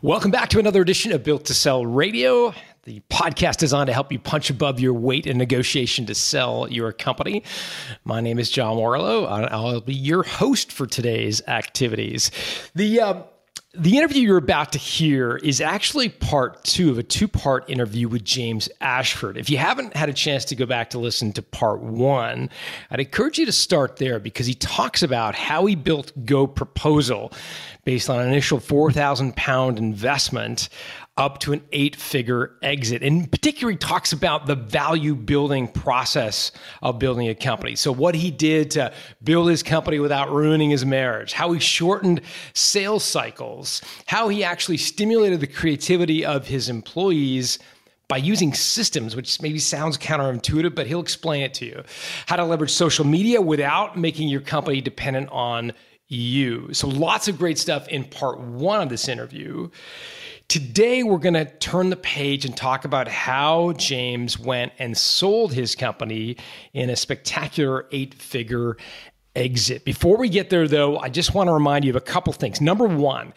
Welcome back to another edition of Built to Sell Radio, the podcast designed to help you punch above your weight in negotiation to sell your company. My name is John Warrillow. I'll be your host for today's activities. The uh, the interview you're about to hear is actually part two of a two part interview with James Ashford. If you haven't had a chance to go back to listen to part one, I'd encourage you to start there because he talks about how he built Go Proposal based on an initial 4,000 pound investment up to an eight figure exit. and particularly talks about the value building process of building a company. So, what he did to build his company without ruining his marriage, how he shortened sales cycles, how he actually stimulated the creativity of his employees by using systems, which maybe sounds counterintuitive, but he'll explain it to you. How to leverage social media without making your company dependent on you. So, lots of great stuff in part one of this interview. Today, we're going to turn the page and talk about how James went and sold his company in a spectacular eight figure exit. Before we get there, though, I just want to remind you of a couple things. Number one,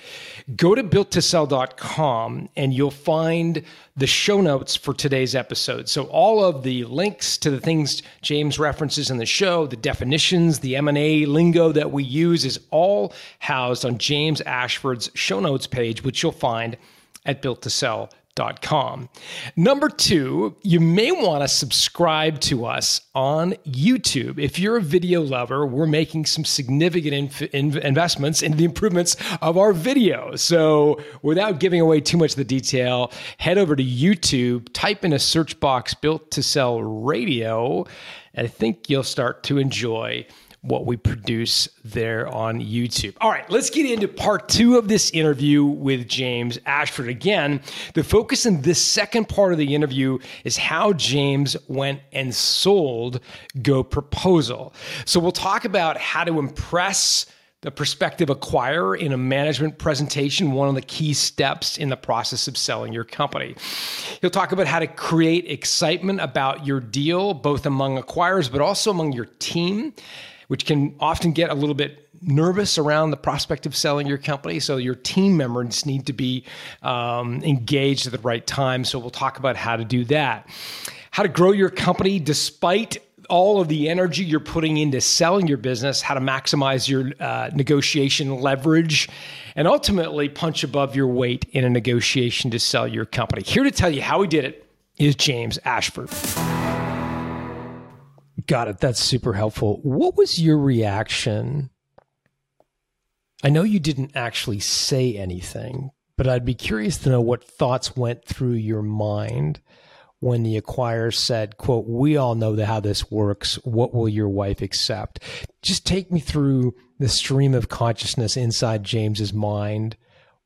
go to builttosell.com and you'll find the show notes for today's episode. So all of the links to the things James references in the show, the definitions, the M&A lingo that we use is all housed on James Ashford's show notes page, which you'll find at builttosell.com. Number two, you may want to subscribe to us on YouTube. If you're a video lover, we're making some significant inf- in- investments in the improvements of our video. So, without giving away too much of the detail, head over to YouTube, type in a search box Built to Sell Radio, and I think you'll start to enjoy what we produce there on YouTube. All right, let's get into part two of this interview with James Ashford. Again, the focus in this second part of the interview is how James went and sold Go Proposal. So we'll talk about how to impress the prospective acquirer in a management presentation, one of the key steps in the process of selling your company. He'll talk about how to create excitement about your deal, both among acquirers, but also among your team which can often get a little bit nervous around the prospect of selling your company. So your team members need to be um, engaged at the right time. So we'll talk about how to do that. How to grow your company despite all of the energy you're putting into selling your business, how to maximize your uh, negotiation leverage, and ultimately punch above your weight in a negotiation to sell your company. Here to tell you how he did it is James Ashford. Got it. That's super helpful. What was your reaction? I know you didn't actually say anything, but I'd be curious to know what thoughts went through your mind when the acquirer said, quote, we all know how this works. What will your wife accept? Just take me through the stream of consciousness inside James's mind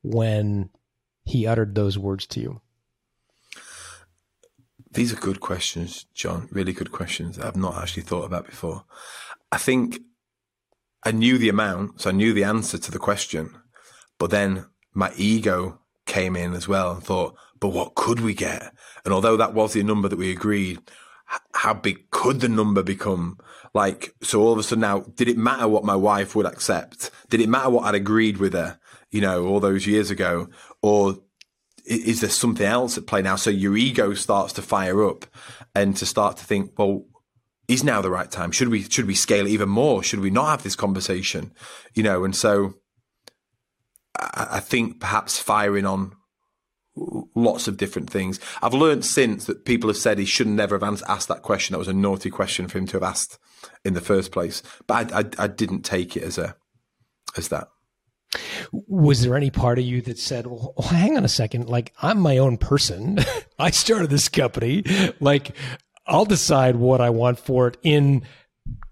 when he uttered those words to you. These are good questions, John. Really good questions I've not actually thought about before. I think I knew the amount, so I knew the answer to the question, but then my ego came in as well and thought, but what could we get? And although that was the number that we agreed, how big could the number become? Like, so all of a sudden now, did it matter what my wife would accept? Did it matter what I'd agreed with her, you know, all those years ago? Or is there something else at play now? So your ego starts to fire up and to start to think, well, is now the right time? Should we should we scale it even more? Should we not have this conversation? You know, and so I, I think perhaps firing on lots of different things. I've learned since that people have said he should never have asked that question. That was a naughty question for him to have asked in the first place. But I, I, I didn't take it as a as that. Was there any part of you that said, well, oh, hang on a second, like I'm my own person. I started this company. Like I'll decide what I want for it in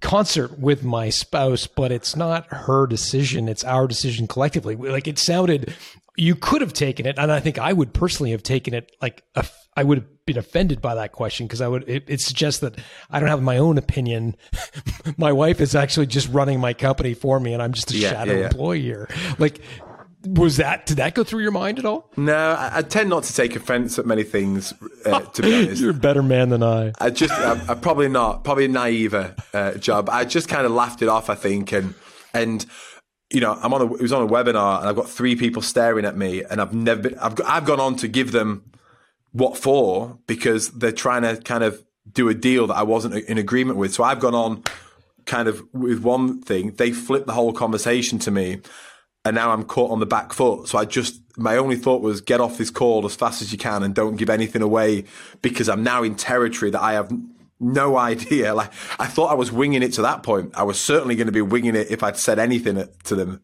concert with my spouse, but it's not her decision. It's our decision collectively. Like it sounded, you could have taken it. And I think I would personally have taken it like a, I would have been offended by that question because I would it, it, suggests that I don't have my own opinion. my wife is actually just running my company for me, and I'm just a yeah, shadow yeah, yeah. employee here. Like, was that did that go through your mind at all? No, I, I tend not to take offense at many things. Uh, to be honest, you're a better man than I. I just, I, I probably not, probably a naive uh, job. I just kind of laughed it off. I think, and and you know, I'm on a, it was on a webinar and I've got three people staring at me and I've never been, I've, I've gone on to give them what for because they're trying to kind of do a deal that I wasn't in agreement with. So I've gone on kind of with one thing. They flipped the whole conversation to me and now I'm caught on the back foot. So I just, my only thought was get off this call as fast as you can and don't give anything away because I'm now in territory that I have no idea. Like I thought I was winging it to that point. I was certainly going to be winging it if I'd said anything to them.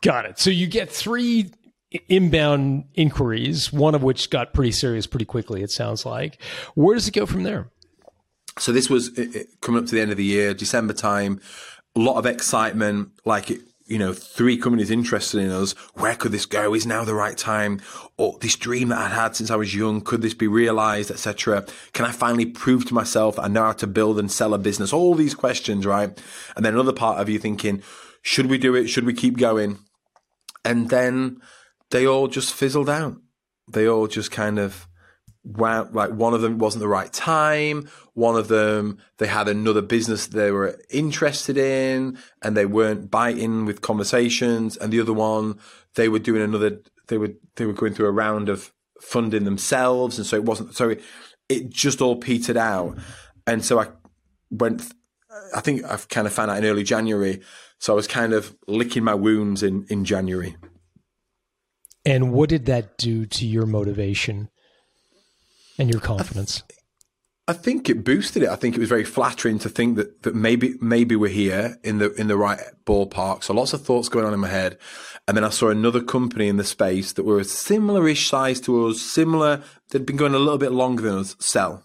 Got it. So you get three inbound inquiries, one of which got pretty serious pretty quickly. It sounds like. Where does it go from there? So this was uh, uh, coming up to the end of the year, December time. A lot of excitement. Like it, you know, three companies interested in us. Where could this go? Is now the right time? Or this dream that I'd had since I was young, could this be realized, etc.? Can I finally prove to myself I know how to build and sell a business? All these questions, right? And then another part of you thinking, should we do it? Should we keep going? And then they all just fizzled out. They all just kind of wow, like one of them wasn't the right time. One of them, they had another business they were interested in and they weren't biting with conversations. And the other one, they were doing another, they were, they were going through a round of funding themselves. And so it wasn't, so it, it just all petered out. And so I went, I think I've kind of found out in early January. So I was kind of licking my wounds in, in January. And what did that do to your motivation and your confidence? I, th- I think it boosted it. I think it was very flattering to think that, that maybe maybe we're here in the in the right ballpark. So lots of thoughts going on in my head, and then I saw another company in the space that were a similar-ish size to us, similar. They'd been going a little bit longer than us. Sell,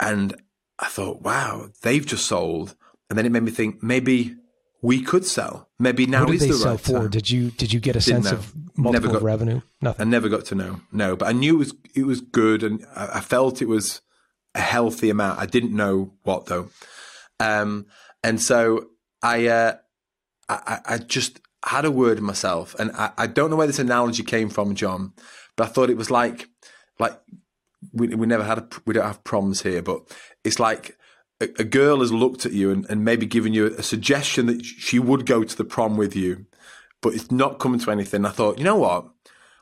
and I thought, wow, they've just sold, and then it made me think maybe we could sell. Maybe now what did is they the sell right for? time. Did you did you get a Didn't sense know. of multiple got- revenue? Nothing. I never got to know. No, but I knew it was it was good, and I, I felt it was a healthy amount. I didn't know what though, um, and so I, uh, I I- I just had a word myself, and I, I don't know where this analogy came from, John, but I thought it was like like we we never had a, we don't have problems here, but it's like. A, a girl has looked at you and, and maybe given you a suggestion that she would go to the prom with you, but it's not coming to anything. I thought, you know what?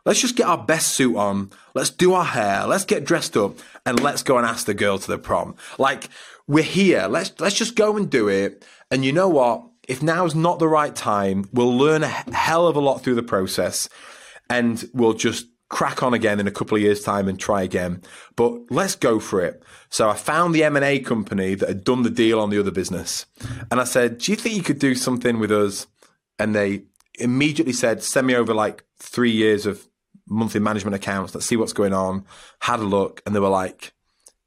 Let's just get our best suit on. Let's do our hair. Let's get dressed up and let's go and ask the girl to the prom. Like we're here. Let's let's just go and do it. And you know what? If now's not the right time, we'll learn a hell of a lot through the process and we'll just crack on again in a couple of years time and try again. But let's go for it. So I found the M&A company that had done the deal on the other business. And I said, "Do you think you could do something with us?" And they immediately said, "Send me over like 3 years of monthly management accounts. Let's see what's going on." Had a look and they were like,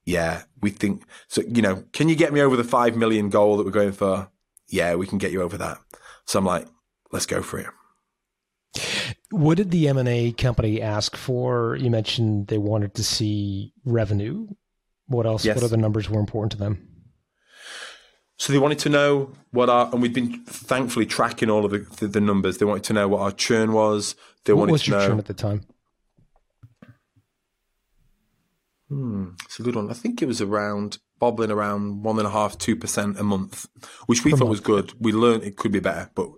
"Yeah, we think so, you know, can you get me over the 5 million goal that we're going for?" Yeah, we can get you over that. So I'm like, "Let's go for it." What did the M and A company ask for? You mentioned they wanted to see revenue. What else? Yes. What other numbers were important to them? So they wanted to know what our, and we've been thankfully tracking all of the, the, the numbers. They wanted to know what our churn was. They What wanted was to your know. churn at the time? Hmm, it's a good one. I think it was around bobbling around one and a half, two percent a month, which we thought was good. We learned it could be better, but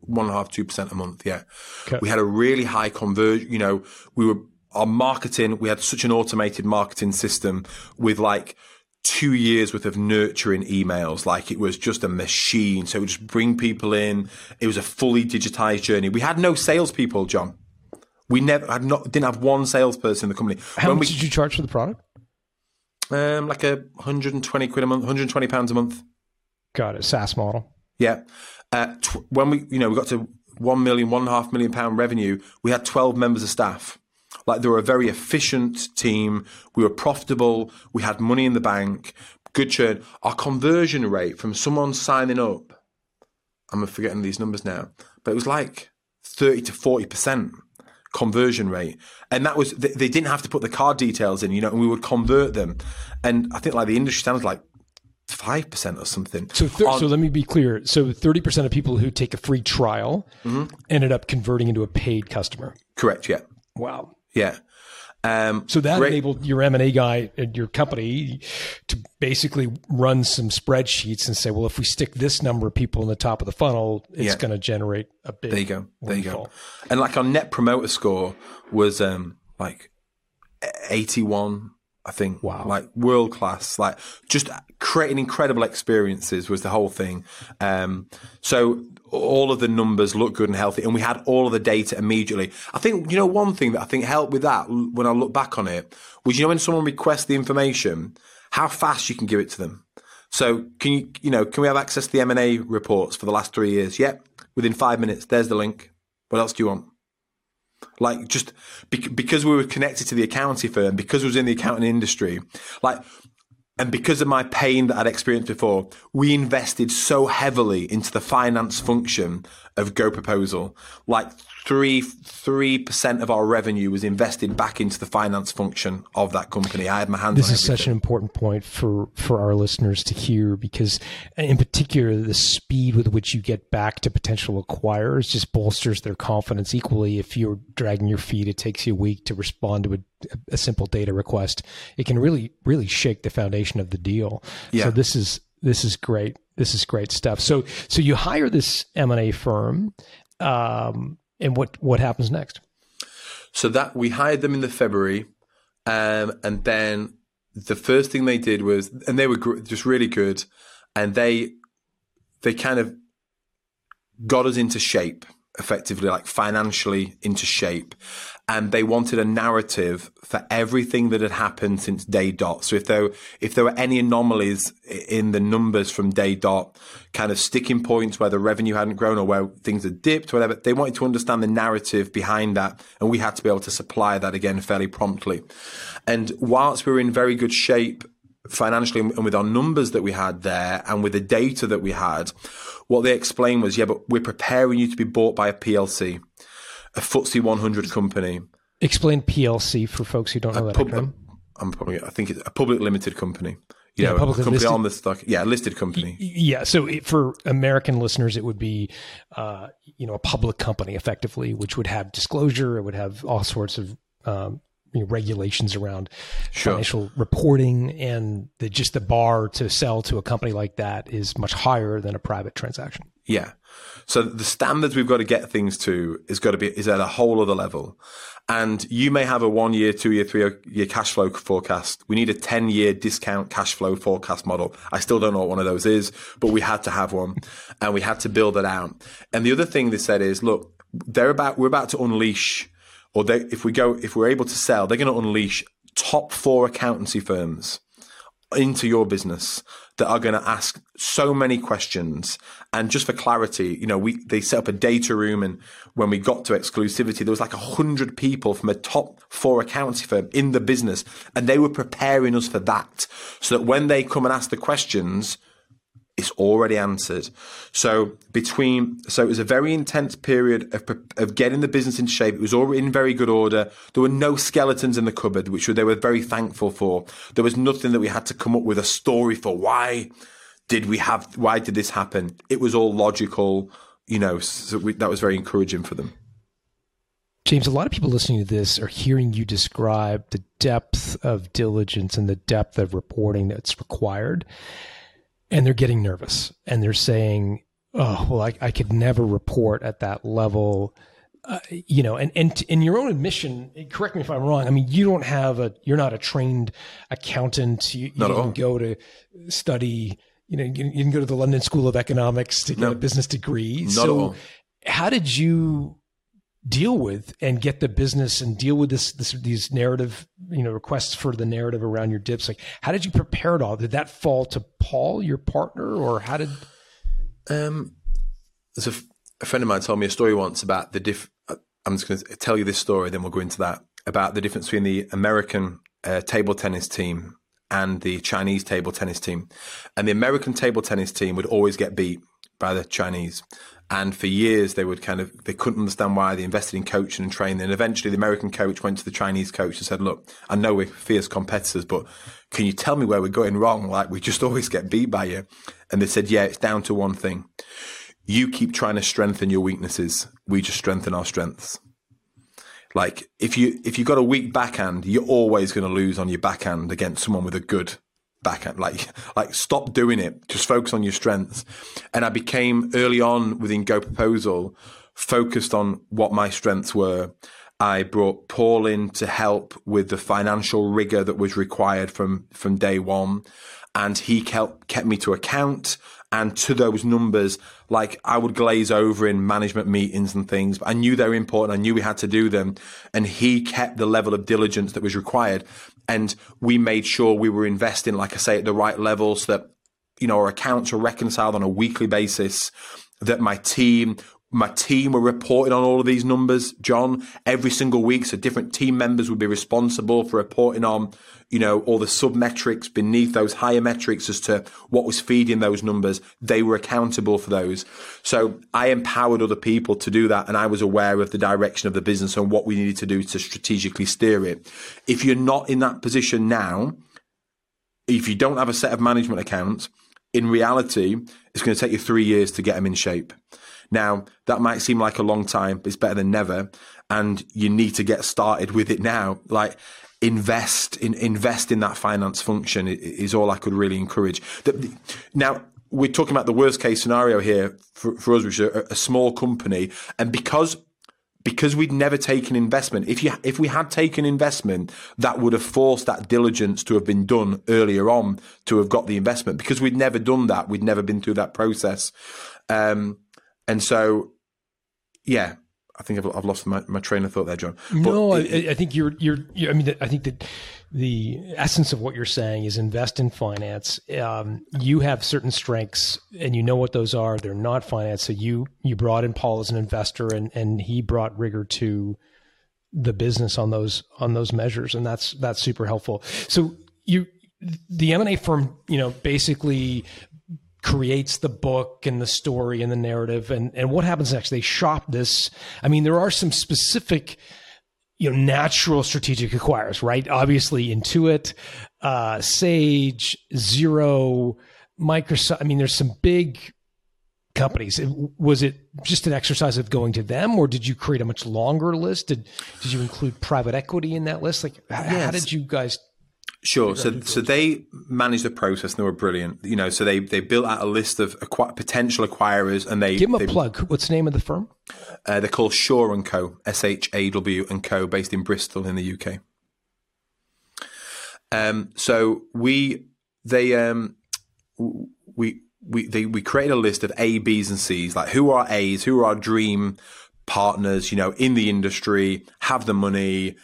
one and a half, two percent a month. Yeah, Okay. we had a really high conversion. You know, we were our marketing. We had such an automated marketing system with like two years worth of nurturing emails. Like it was just a machine. So it would just bring people in. It was a fully digitized journey. We had no salespeople, John. We never had not didn't have one salesperson in the company. How when much we did you charge for the product? um, like a 120 quid a month, 120 pounds a month. Got it. SaaS model. Yeah. Uh, tw- when we, you know, we got to one million, one and a half million pound revenue, we had 12 members of staff. Like they were a very efficient team. We were profitable. We had money in the bank, good churn. Our conversion rate from someone signing up, I'm forgetting these numbers now, but it was like 30 to 40% conversion rate. And that was, they, they didn't have to put the card details in, you know, and we would convert them. And I think like the industry standard like 5% or something. So, On- so let me be clear. So, thirty percent of people who take a free trial Mm-hmm. ended up converting into a paid customer. Correct. Yeah. Wow. Yeah. Um, So that great- enabled your M and A guy at your company to basically run some spreadsheets and say, well, if we stick this number of people in the top of the funnel, it's Yeah. going to generate a big. There you go. There you go. And like our net promoter score was um like 81, I think. Wow. Like world class. Like just creating incredible experiences was the whole thing. Um so all of the numbers look good and healthy and we had all of the data immediately. I think you know one thing that I think helped with that when I look back on it was you know when someone requests the information, how fast you can give it to them. So can you, you know, can we have access to the M and A reports for the last three years? Yep, within five minutes. There's the link. What else do you want? Like just bec- because we were connected to the accounting firm, because we was in the accounting industry, like, and because of my pain that I'd experienced before, we invested so heavily into the finance function of Go Proposal. Like three three percent of our revenue was invested back into the finance function of that company. I had my hands. This is such an important point for for our listeners to hear because, in particular, the speed with which you get back to potential acquirers just bolsters their confidence. Equally, if you're dragging your feet, it takes you a week to respond to a, a simple data request. It can really really shake the foundation of the deal. Yeah. So this is this is great. This is great stuff. So so you hire this M and A firm, um, and what what happens next? So that we hired them in the February, um, and then the first thing they did was, and they were gr- just really good, and they they kind of got us into shape effectively like financially into shape and they wanted a narrative for everything that had happened since day dot. So if there if there were any anomalies in the numbers from day dot kind of sticking points where the revenue hadn't grown or where things had dipped whatever they wanted to understand the narrative behind that and we had to be able to supply that again fairly promptly. And whilst we were in very good shape financially and with our numbers that we had there and with the data that we had, what they explained was, yeah, but we're preparing you to be bought by a PLC, a FTSE 100 company. Explain PLC for folks who don't know that Pub- acronym. I'm probably, I think it's a public limited company. You Yeah, know, a publicly company listed. on the stock. Yeah, a listed company. Yeah. So it, for American listeners, it would be, uh, you know, a public company effectively, which would have disclosure. It would have all sorts of um, you know, regulations around Sure. financial reporting, and the, just the bar to sell to a company like that is much higher than a private transaction. Yeah. So the standards we've got to get things to is got to be is at a whole other level. And you may have a one year, two year, three year cash flow forecast. We need a 10 year discount cash flow forecast model. I still don't know what one of those is, but we had to have one and we had to build it out. And the other thing they said is, look, they're about, we're about to unleash or they, if we go, if we're able to sell, they're going to unleash top four accountancy firms into your business that are going to ask so many questions. And just for clarity, you know, we they set up a data room, and when we got to exclusivity, there was like a hundred people from a top four accounting firm in the business, and they were preparing us for that, so that when they come and ask the questions, it's already answered. So between, so it was a very intense period of, of getting the business into shape. It was all in very good order. There were no skeletons in the cupboard, which they were very thankful for. There was nothing that we had to come up with a story for. Why did we have, why did this happen? It was all logical, you know, so we, that was very encouraging for them. James, a lot of people listening to this are hearing you describe the depth of diligence and the depth of reporting that's required. And they're getting nervous and they're saying, oh, well, I, I could never report at that level. Uh, you know, and, and in your own admission, correct me if I'm wrong. I mean, you don't have a, you're not a trained accountant. You, you didn't go to study, you know, you, you didn't go to the London School of Economics to get No. a business degree. Not so at all. how did you deal with and get the business and deal with this, this these narrative you know requests for the narrative around your dips like how did you prepare it all did that fall to paul your partner or how did Um, there's a, f- a friend of mine told me a story once about the diff. I'm just going to tell you this story, then we'll go into that about the difference between the American uh, table tennis team and the Chinese table tennis team. And the American table tennis team would always get beat by the Chinese. And for years, they would kind of, they couldn't understand why they invested in coaching and training. And eventually, the American coach went to the Chinese coach and said, Look, I know we're fierce competitors, but can you tell me where we're going wrong? Like, we just always get beat by you. And they said, Yeah, it's down to one thing. You keep trying to strengthen your weaknesses. We just strengthen our strengths. Like if you if you've got a weak backhand, you're always going to lose on your backhand against someone with a good backhand. Like like stop doing it. Just focus on your strengths. And I became early on within Go Proposal focused on what my strengths were. I brought Paul in to help with the financial rigor that was required from from day one, and he kept kept me to account and to those numbers. Like I would glaze over in management meetings and things, but I knew they were important. I knew we had to do them, and he kept the level of diligence that was required, and we made sure we were investing, like I say, at the right level, so that you know our accounts were reconciled on a weekly basis. That my team my team were reporting on all of these numbers, John, every single week. So different team members would be responsible for reporting on, you know, all the sub metrics beneath those higher metrics as to what was feeding those numbers. They were accountable for those. So I empowered other people to do that. And I was aware of the direction of the business and what we needed to do to strategically steer it. If you're not in that position now, if you don't have a set of management accounts, in reality, it's going to take you three years to get them in shape. Now, that might seem like a long time, but it's better than never. And you need to get started with it now. Like, invest in invest in that finance function is all I could really encourage. Now, we're talking about the worst case scenario here for, for us, which is a, a small company, and because because we'd never taken investment. If you if we had taken investment, that would have forced that diligence to have been done earlier on to have got the investment. Because we'd never done that, we'd never been through that process. Um, and so, yeah, I think I've, I've lost my, my train of thought there, John. But no, I, I, think you're, you're, you're, I mean, I think that the essence of what you're saying is invest in finance. Um, you have certain strengths and you know what those are. They're not finance. So you, you brought in Paul as an investor and, and he brought rigor to the business on those, on those measures. And that's, that's super helpful. So you, the M&A firm, you know, basically creates the book and the story and the narrative. And, and what happens next? They shop this. I mean there are some specific you know natural strategic acquirers right? Obviously Intuit uh, Sage Xero microsoft. I mean there's some big companies. Was it just an exercise of going to them or did you create a much longer list? Did, did you include private equity in that list? Like how, yes. how did you guys Sure. So, so they managed the process and they were brilliant. You know, so they they built out a list of acqu- potential acquirers and they give them a they, plug. What's the name of the firm? Uh, they're called Shaw and Co. S H A W and Co. Based in Bristol in the UK. Um. So we they um we we they we created a list of A, B's, and C's. Like who are A's? Who are our dream partners? You know, in the industry, have the money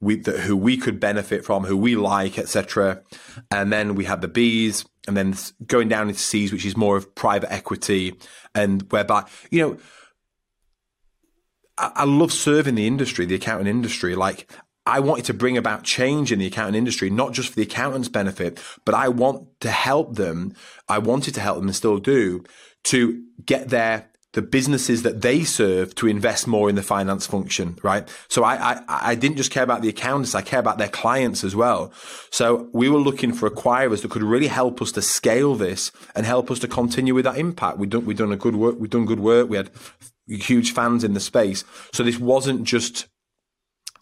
we, who we could benefit from, who we like, etc. And then we have the Bs, and then going down into Cs, which is more of private equity, and whereby you know, I, I love serving the industry, the accounting industry. Like I wanted to bring about change in the accounting industry, not just for the accountants' benefit, but I want to help them. I wanted to help them and still do to get their the businesses that they serve to invest more in the finance function, right? So I, I, I, didn't just care about the accountants, I care about their clients as well. So we were looking for acquirers that could really help us to scale this and help us to continue with that impact. We've done, we've done a good work, we've done good work. We had huge fans in the space. So this wasn't just,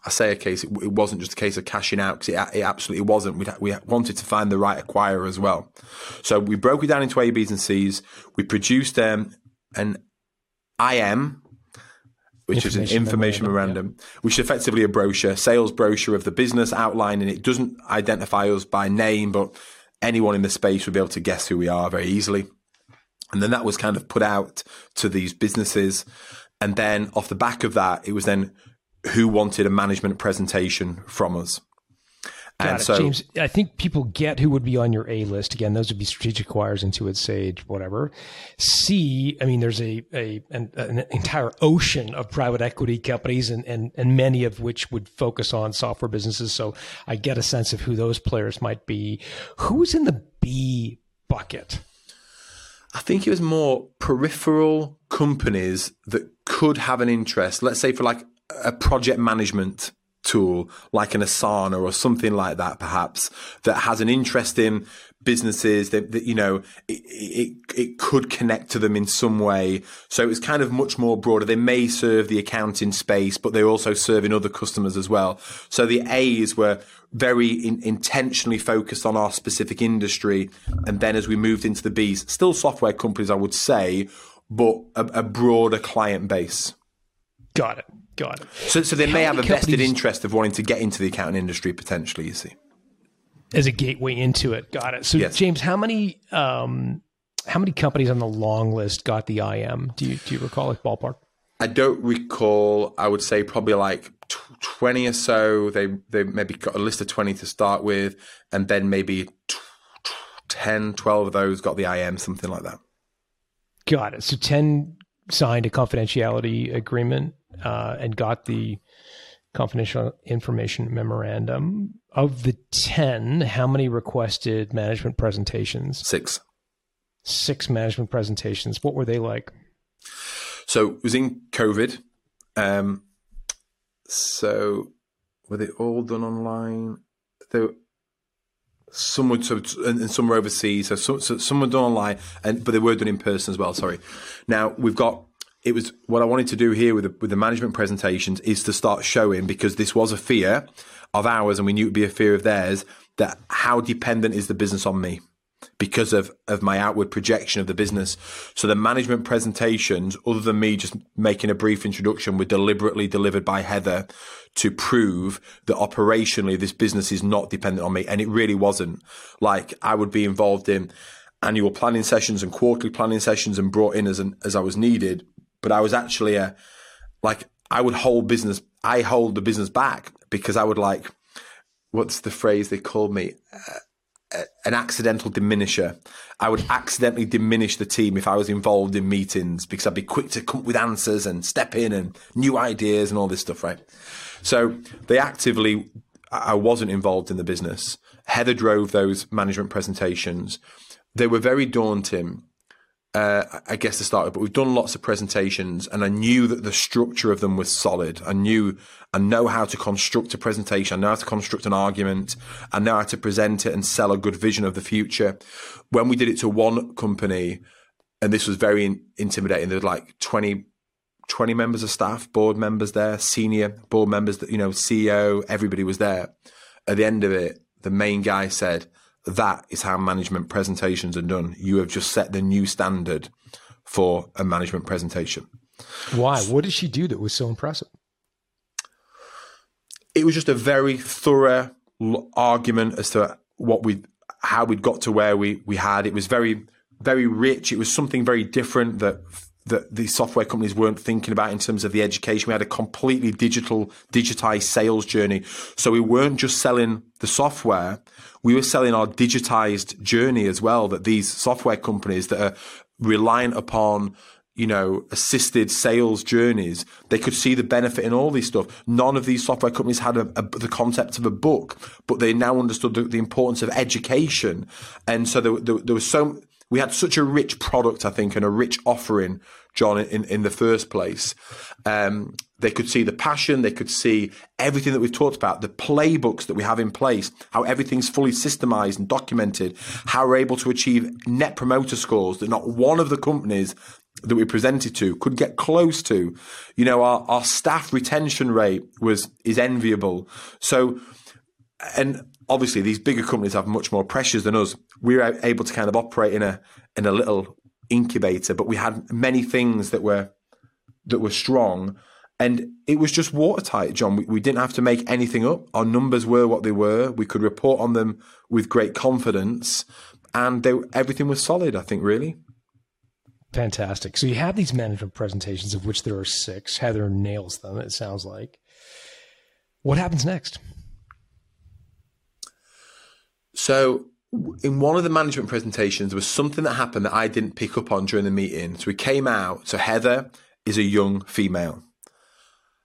I say a case, it, wasn't just a case of cashing out because it, it, absolutely wasn't. we we wanted to find the right acquirer as well. So we broke it down into A, B's and C's. We produced um, an IM, which is an information memorandum, memorandum yeah. which is effectively a brochure, sales brochure of the business outlining. It doesn't identify us by name, but anyone in the space would be able to guess who we are very easily. And then that was kind of put out to these businesses. And then off the back of that, it was then who wanted a management presentation from us. Got and it. so, James, I think people get who would be on your A list. Again, those would be strategic acquirers, Intuit, Sage, whatever. C, I mean, there's a, a an, an, entire ocean of private equity companies, and, and and many of which would focus on software businesses. So I get a sense of who those players might be. Who's in the B bucket? I think it was more peripheral companies that could have an interest. Let's say for like a project management tool like an Asana or something like that, perhaps, that has an interest in businesses that, that you know it, it, it could connect to them in some way. So it's kind of much more broader. They may serve the accounting space, but they're also serving other customers as well. So the A's were very in, intentionally focused on our specific industry, and then as we moved into the B's, still software companies, I would say, but a, a broader client base. Got it. Got it. So, so they How may have a vested interest of wanting to get into the accounting industry potentially. You see as a gateway into it. Got it. So, yes. James, how many um, how many companies on the long list got the IM? Do you do you recall, like ballpark? I don't recall. I would say probably like twenty or so. They they maybe got a list of twenty to start with, and then maybe 10, 12 of those got the IM, something like that. Got it. So ten signed a confidentiality agreement uh, and got the confidential information memorandum. Of the 10, how many requested management presentations? Six. Six management presentations. What were they like? So it was in COVID. Um, so were they all done online? They were, some were so, and some were overseas. So some, so some were done online, and but they were done in person as well. Sorry. Now we've got it was what I wanted to do here with the, with the management presentations is to start showing because this was a fear of ours and we knew it would be a fear of theirs that how dependent is the business on me because of, of my outward projection of the business. So the management presentations, other than me just making a brief introduction, were deliberately delivered by Heather to prove that operationally this business is not dependent on me. And it really wasn't. Like I would be involved in annual planning sessions and quarterly planning sessions and brought in as an, as I was needed but I was actually a like I would hold business. I hold the business back because I would like what's the phrase they called me. Uh, an accidental diminisher. I would accidentally diminish the team if I was involved in meetings because I'd be quick to come up with answers and step in and new ideas and all this stuff, right? So they actively, I wasn't involved in the business. Heather drove those management presentations. They were very daunting uh, I guess to start with, but we've done lots of presentations and I knew that the structure of them was solid. I knew, I know how to construct a presentation. I know how to construct an argument. I know how to present it and sell a good vision of the future. When we did it to one company, and this was very intimidating, there were like 20, 20 members of staff, board members there, senior board members, that you know, CEO, everybody was there. At the end of it, the main guy said, that is how management presentations are done. You have just set the new standard for a management presentation. Why? What did she do that was so impressive? It was just a very thorough argument as to what we, how we'd got to where we we had. It was very, very rich. It was something very different that that the software companies weren't thinking about in terms of the education. We had a completely digital, digitized sales journey. So we weren't just selling the software, we were selling our digitized journey as well, that these software companies that are reliant upon you know, assisted sales journeys. They could see the benefit in all these stuff. None of these software companies had a, a, the concept of a book, but they now understood the, the importance of education. And so there, there, there was so, we had such a rich product, I think, and a rich offering, John, in, in the first place. Um, they could see the passion, they could see everything that we've talked about, the playbooks that we have in place, how everything's fully systemized and documented, how we're able to achieve net promoter scores that not one of the companies that we presented to could get close to. You know, our, our staff retention rate was is enviable. So and obviously these bigger companies have much more pressures than us. We're able to kind of operate in a in a little incubator, but we had many things that were that were strong, and it was just watertight, John. We, we didn't have to make anything up. Our numbers were what they were. We could report on them with great confidence, and they, everything was solid. I think really. Fantastic. So you have these management presentations, of which there are six. Heather nails them. It sounds like. What happens next? So in one of the management presentations, there was something that happened that I didn't pick up on during the meeting. So we came out. So Heather is a young female.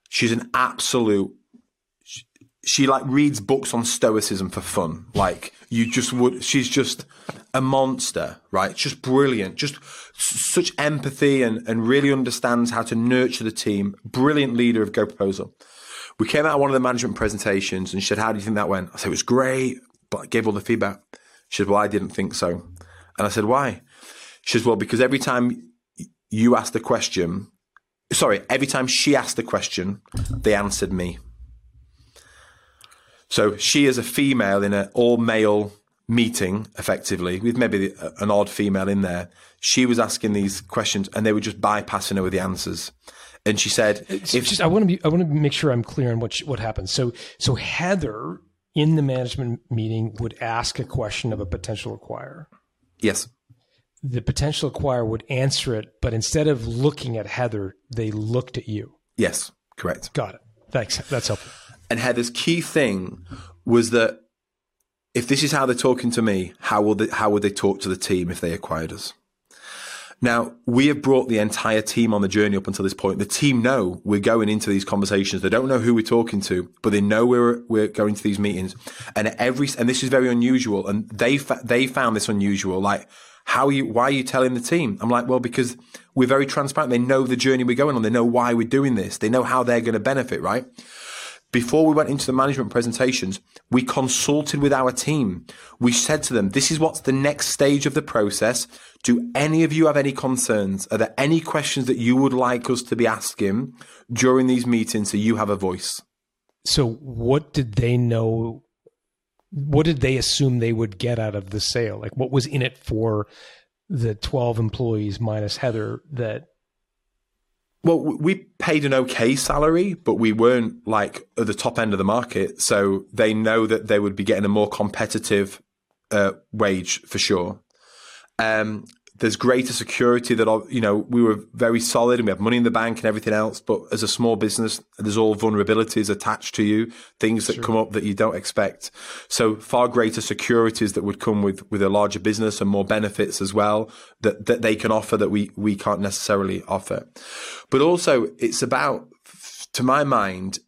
She's an absolute. She, she like reads books on stoicism for fun. Like you just would. She's just a monster, right? Just brilliant. Just such empathy and and really understands how to nurture the team. Brilliant leader of Go Proposal. We came out of one of the management presentations and she said, "How do you think that went?" I said, "It was great." but I gave all the feedback. She said, Well, I didn't think so. And I said, Why? She says, Well, because every time you asked the question, sorry, every time she asked the question, they answered me. So she, is a female in an all male meeting, effectively, with maybe uh, an odd female in there, she was asking these questions and they were just bypassing her with the answers. And she said, if, just, I want to be, I want to make sure I'm clear on what, what happened. So, so Heather in the management meeting would ask a question of a potential acquirer. Yes. The potential acquirer would answer it, but instead of looking at Heather, they looked at you. Yes, correct. Got it. Thanks. That's helpful. And Heather's key thing was that if this is how they're talking to me, how will they, how would they talk to the team if they acquired us? Now, we have brought the entire team on the journey up until this point. The team know we're going into these conversations. They don't know who we're talking to, but they know we're, we're going to these meetings. And every, and this is very unusual. And they, they found this unusual. Like, how are you, why are you telling the team? I'm like, well, because we're very transparent. They know the journey we're going on. They know why we're doing this. They know how they're going to benefit, right? Before we went into the management presentations, we consulted with our team. We said to them, this is what's the next stage of the process. Do any of you have any concerns? Are there any questions that you would like us to be asking during these meetings so you have a voice? So what did they know? What did they assume they would get out of the sale? Like what was in it for the 12 employees minus Heather that well, we paid an okay salary, but we weren't like at the top end of the market. So they know that they would be getting a more competitive uh, wage for sure. Um, there's greater security that you know we were very solid and we have money in the bank and everything else but as a small business there's all vulnerabilities attached to you things that sure. come up that you don't expect so far greater securities that would come with with a larger business and more benefits as well that that they can offer that we we can't necessarily offer but also it's about to my mind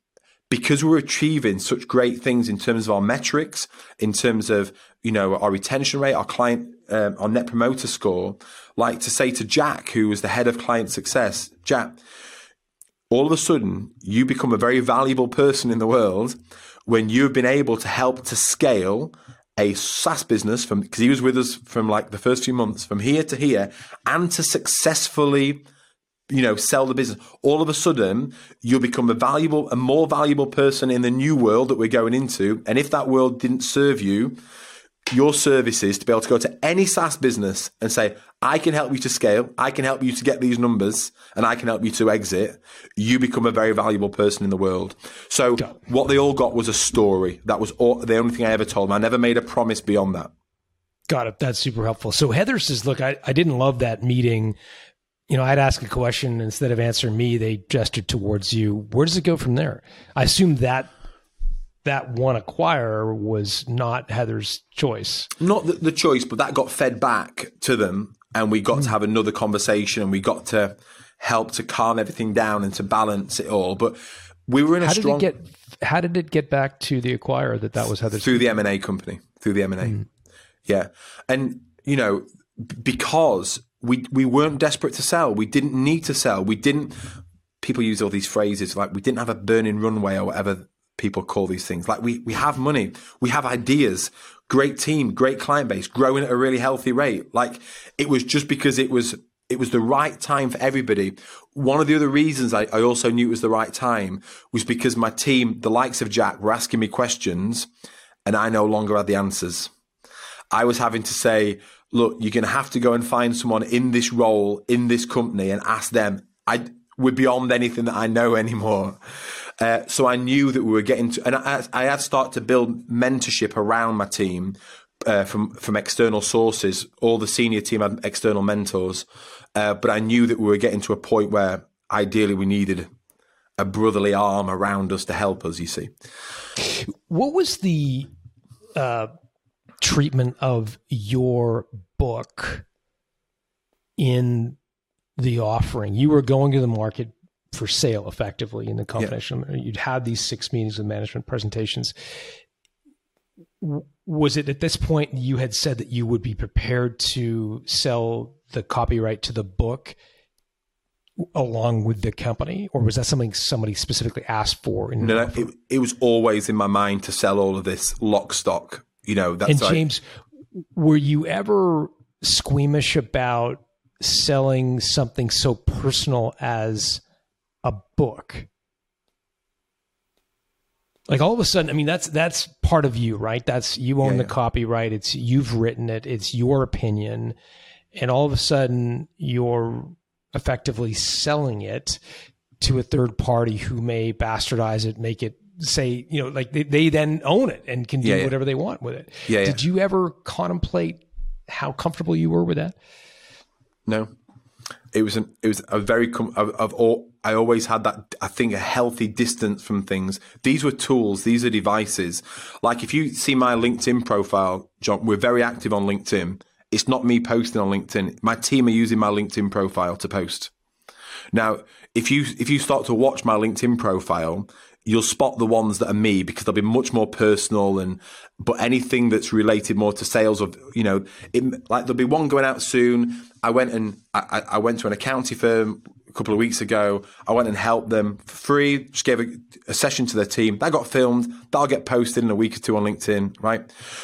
because we're achieving such great things in terms of our metrics, in terms of you know our retention rate, our client, um, our net promoter score, like to say to Jack, who was the head of client success, Jack, all of a sudden you become a very valuable person in the world when you've been able to help to scale a SaaS business from because he was with us from like the first few months from here to here and to successfully you know, sell the business. All of a sudden, you'll become a valuable, a more valuable person in the new world that we're going into. And if that world didn't serve you, your services to be able to go to any SaaS business and say, I can help you to scale, I can help you to get these numbers, and I can help you to exit, you become a very valuable person in the world. So what they all got was a story. That was all, the only thing I ever told them. I never made a promise beyond that. Got it. That's super helpful. So Heather says, look, I, I didn't love that meeting you know, I'd ask a question instead of answering me, they gestured towards you. Where does it go from there? I assume that that one acquirer was not Heather's choice. Not the, the choice, but that got fed back to them, and we got mm. to have another conversation, and we got to help to calm everything down and to balance it all. But we were in a how strong. Did it get, how did it get back to the acquirer that that was Heather's through the M and A company through the M and A? Mm. Yeah, and you know because we we weren't desperate to sell. We didn't need to sell. We didn't. People use all these phrases like we didn't have a burning runway or whatever people call these things. Like we we have money, we have ideas, great team, great client base, growing at a really healthy rate. Like it was just because it was it was the right time for everybody. One of the other reasons I, I also knew it was the right time was because my team, the likes of Jack, were asking me questions, and I no longer had the answers. I was having to say, look, you're going to have to go and find someone in this role in this company and ask them. I we're beyond anything that I know anymore. Uh, so I knew that we were getting to, and I, I had started to build mentorship around my team uh, from from external sources. All the senior team had external mentors, uh, but I knew that we were getting to a point where ideally we needed a brotherly arm around us to help us. You see, what was the uh, treatment of your book in the offering. You were going to the market for sale effectively in the combination. Yeah. You'd had these six meetings with management presentations. Was it at this point you had said that you would be prepared to sell the copyright to the book along with the company, or was that something somebody specifically asked for? no, no it, it, was always in my mind to sell all of this lock stock you know, that's and James. were you ever squeamish about selling something so personal as a book? Like all of a sudden, I mean, that's that's part of you, right? That's you own Yeah, the yeah. copyright. It's you've written it. It's your opinion, and all of a sudden, you're effectively selling it to a third party who may bastardize it, make it say, you know, like they, they then own it and can do Yeah, whatever they want with it. Yeah, yeah. Did you ever contemplate how comfortable you were with that? No, it was an it was a very com- I've, I've all I always had that I think a healthy distance from things. These were tools. These are devices. Like if you see my LinkedIn profile, John, we're very active on LinkedIn. It's not me posting on LinkedIn. My team are using my LinkedIn profile to post. Now, if you if you start to watch my LinkedIn profile, you'll spot the ones that are me because they'll be much more personal and but anything that's related more to sales of you know it, like there'll be one going out soon. I went and I, I went to an accounting firm a couple of weeks ago. I went and helped them for free. Just gave a, a session to their team. That got filmed. That'll get posted in a week or two on LinkedIn. Right.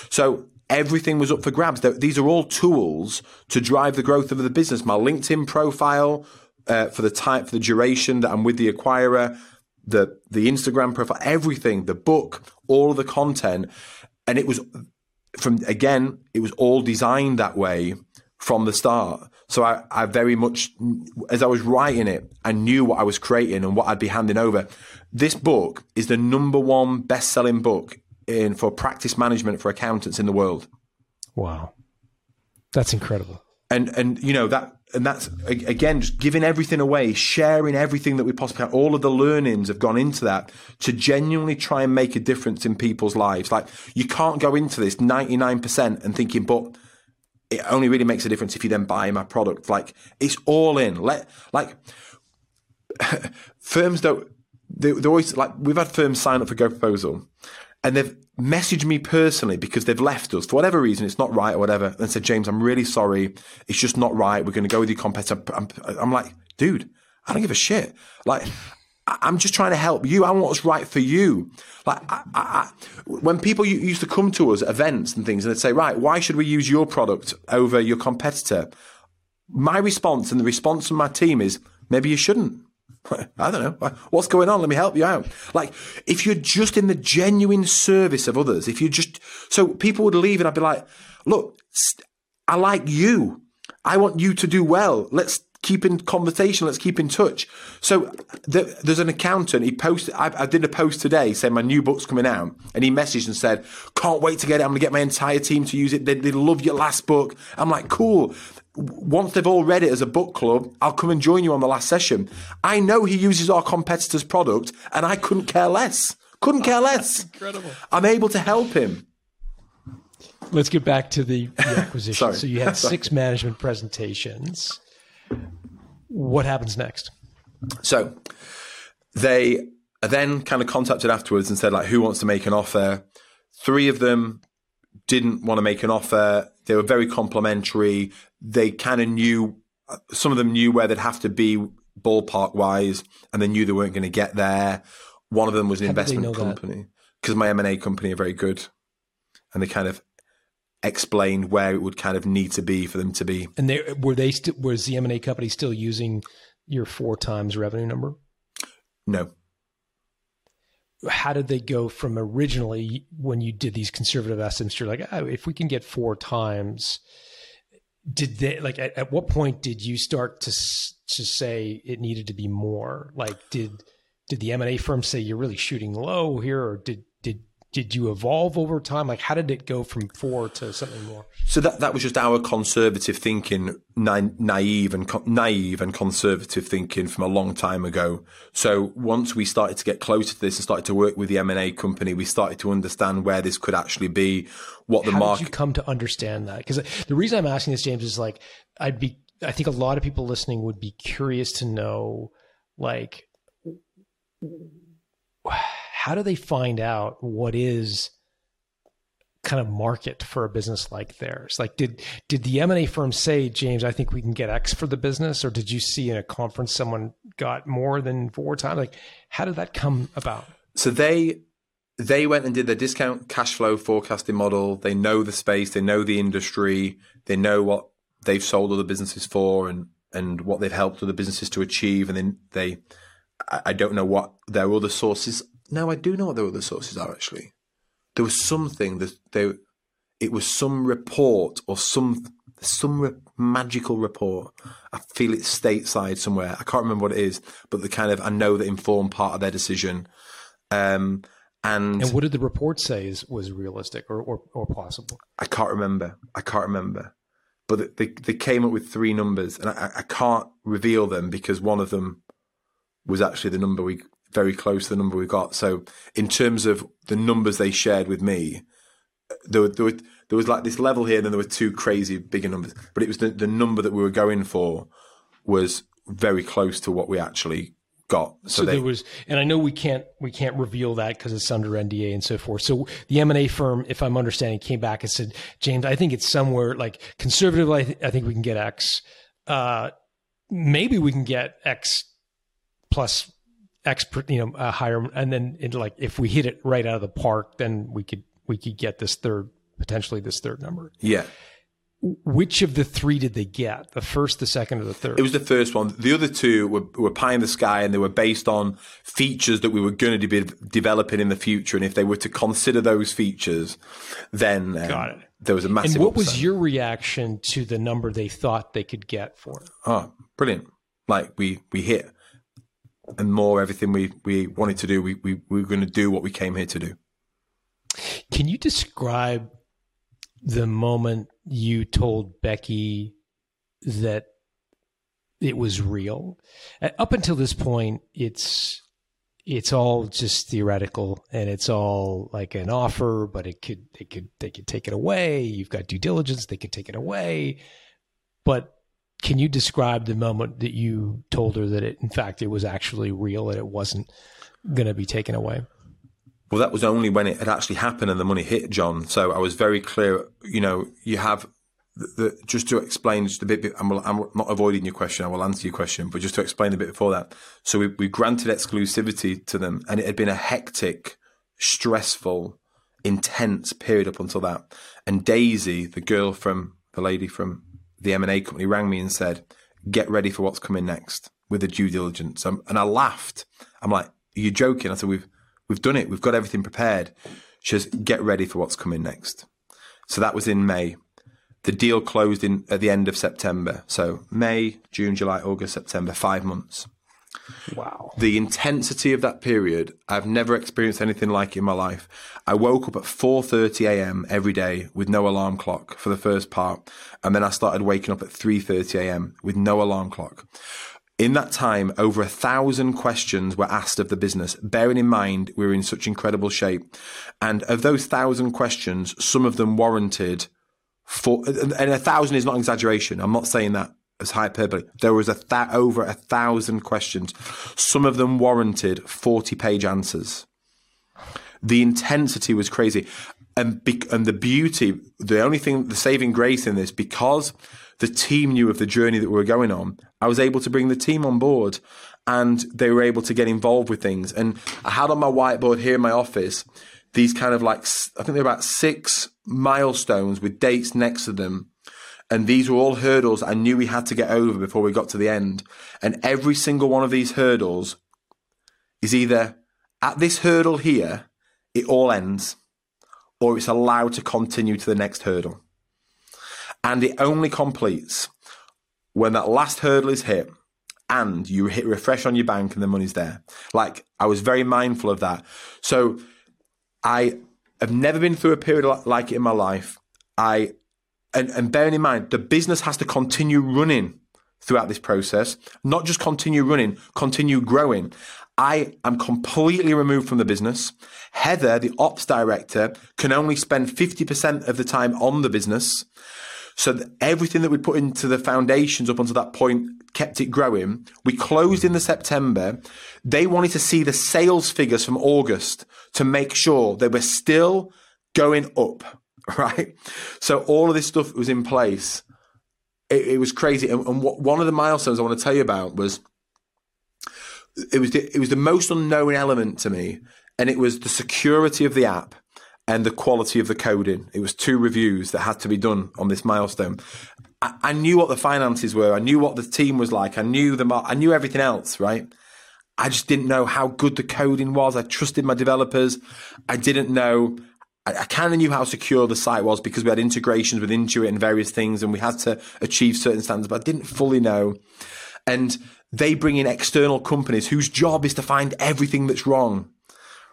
So everything was up for grabs. Th- These are all tools to drive the growth of the business. My LinkedIn profile uh, for the type, for the duration that I'm with the acquirer, the the Instagram profile, everything, the book, all of the content, and it was from again, it was all designed that way from the start. So I, I very much, as I was writing it, I knew what I was creating and what I'd be handing over. This book is the number one best-selling book in for practice management for accountants in the world Wow. That's incredible. and and you know that and that's again just giving everything away sharing everything that we possibly can all of the learnings have gone into that to genuinely try and make a difference in people's lives like you can't go into this 99% and thinking but it only really makes a difference if you then buy my product. Like it's all in. Let like firms don't they, they always like we've had firms sign up for GoProposal and they've messaged me personally because they've left us. For whatever reason it's not right or whatever and said james i'm really sorry. It's just not right. We're going to go with your competitor. I'm, I'm like dude i don't give a shit. Like i'm just trying to help you i want what's right for you like I, I, when people used to come to us at events and things and they'd say right why should we use your product over your competitor my response and the response from my team is maybe you shouldn't I don't know. What's going on? Let me help you out. Like, if you're just in the genuine service of others, if you just, so people would leave and I'd be like, look, I like you. I want you to do well. Let's keep in conversation. Let's keep in touch. So the, there's an accountant. He posted, I, I did a post today saying my new book's coming out and he messaged and said, can't wait to get it. I'm going to get my entire team to use it. They, they love your last book. I'm like, cool once they've all read it as a book club, I'll come and join you on the last session. I know he uses our competitor's product, and I couldn't care less. Couldn't care less. incredible. I'm able to help him. Let's get back to the, the acquisition. So you had six management presentations. What happens next? So they are then kind of contacted afterwards and said, like, who wants to make an offer? Three of them didn't want to make an offer. They were very complimentary. They kind of knew, some of them knew where they'd have to be ballpark wise, and they knew they weren't going to get there. One of them was an How investment company because my M and A company are very good, and they kind of explained where it would kind of need to be for them to be. And they were they still was the M and A company still using your four times revenue number? No, How did they go from originally when you did these conservative estimates? You're like, oh, if we can get four times, did they like at, at what point did you start to to say it needed to be more? Like, did did the M and A firm say you're really shooting low here, or did did you evolve over time? Like, how did it go from four to something more? So that that was just our conservative thinking, na- naive and co- naive and conservative thinking from a long time ago. So once we started to get closer to this and started to work with the M and A company, we started to understand where this could actually be, what the How market. did you come to understand that? Because the reason I'm asking this, James, is like I'd be. I think a lot of people listening would be curious to know, like, how do they find out what is kind of market for a business like theirs? Like, did did the M and A firm say, James, I think we can get X for the business, or did you see in a conference someone got more than four times? Like, how did that come about? so they they went and did their discount cash flow forecasting model. They know the space, they know the industry, they know what they've sold other businesses for and and what they've helped other businesses to achieve. And then they, I don't know what their other sources. No, I do know what their other sources are actually. There was something that they, it was some report or some some re- magical report. I feel it's stateside somewhere. I can't remember what it is, but the kind of I know that informed part of their decision. Um, and, and what did the report say is was realistic or, or, or possible? I can't remember. I can't remember. But they they came up with three numbers, and I, I can't reveal them because one of them was actually the number we very close to the number we got. So in terms of the numbers they shared with me, there, were, there, were, there was like this level here, and then there were two crazy bigger numbers. But it was the, the number that we were going for was very close to what we actually got. So, so they, there was, and I know we can't we can't reveal that because it's under NDA and so forth. So the M and A firm, if I'm understanding, came back and said, James, I think it's somewhere like conservatively, I, th- I think we can get X. Uh, maybe we can get X plus X, you know, uh, higher, and then it, like if we hit it right out of the park, then we could we could get this third potentially this third number. Yeah which of the three did they get? The first, the second, or the third? It was the first one. The other two were, were pie in the sky and they were based on features that we were going to be developing in the future. And if they were to consider those features, then um, Got it. there was a massive. And what upside. was your reaction to the number they thought they could get for it? Oh, brilliant. Like we, we hit and more everything we, we wanted to do. We, we, we were going to do what we came here to do. Can you describe the moment you told Becky that it was real. Up until this point, it's it's all just theoretical and it's all like an offer, but it could they could they could take it away. You've got due diligence, they could take it away. But can you describe the moment that you told her that it in fact it was actually real and it wasn't going to be taken away? Well, that was only when it had actually happened and the money hit, John. So I was very clear. You know, you have the, the just to explain just a bit. I'm, I'm, not avoiding your question. I will answer your question, but just to explain a bit before that. So we, we granted exclusivity to them, and it had been a hectic, stressful, intense period up until that. And Daisy, the girl from the lady from the M and A company, rang me and said, "Get ready for what's coming next with the due diligence." Um, and I laughed. I'm like, "Are you joking?" I said, "We've." We've done it. We've got everything prepared. She says, get ready for what's coming next. So that was in May. The deal closed in at the end of September. So May, June, July, August, September, five months. Wow. The intensity of that period, I've never experienced anything like it in my life. I woke up at 4:30 a.m. every day with no alarm clock for the first part, and then I started waking up at 3:30 a.m. with no alarm clock. In that time, over a thousand questions were asked of the business, bearing in mind we were in such incredible shape. And of those thousand questions, some of them warranted for, and a thousand is not an exaggeration. I'm not saying that as hyperbole. There was a th- over a thousand questions. Some of them warranted 40 page answers. The intensity was crazy. And, be- and the beauty, the only thing, the saving grace in this, because the team knew of the journey that we were going on, I was able to bring the team on board and they were able to get involved with things. And I had on my whiteboard here in my office these kind of like, I think they're about six milestones with dates next to them. And these were all hurdles I knew we had to get over before we got to the end. And every single one of these hurdles is either at this hurdle here, it all ends, or it's allowed to continue to the next hurdle and it only completes when that last hurdle is hit and you hit refresh on your bank and the money's there. Like I was very mindful of that. So I have never been through a period like it in my life. I and, and bearing in mind the business has to continue running throughout this process, not just continue running, continue growing. I am completely removed from the business. Heather, the ops director, can only spend 50% of the time on the business. So everything that we put into the foundations up until that point kept it growing. We closed in the September. They wanted to see the sales figures from August to make sure they were still going up, right? So all of this stuff was in place. It, it was crazy. And, and what, one of the milestones I want to tell you about was it was the, it was the most unknown element to me. and it was the security of the app and the quality of the coding. It was two reviews that had to be done on this milestone. I, I knew what the finances were. I knew what the team was like. I knew the I knew everything else, right? I just didn't know how good the coding was. I trusted my developers. I didn't know. I, kind of knew how secure the site was because we had integrations with Intuit and various things, and we had to achieve certain standards. But I didn't fully know. And they bring in external companies whose job is to find everything that's wrong,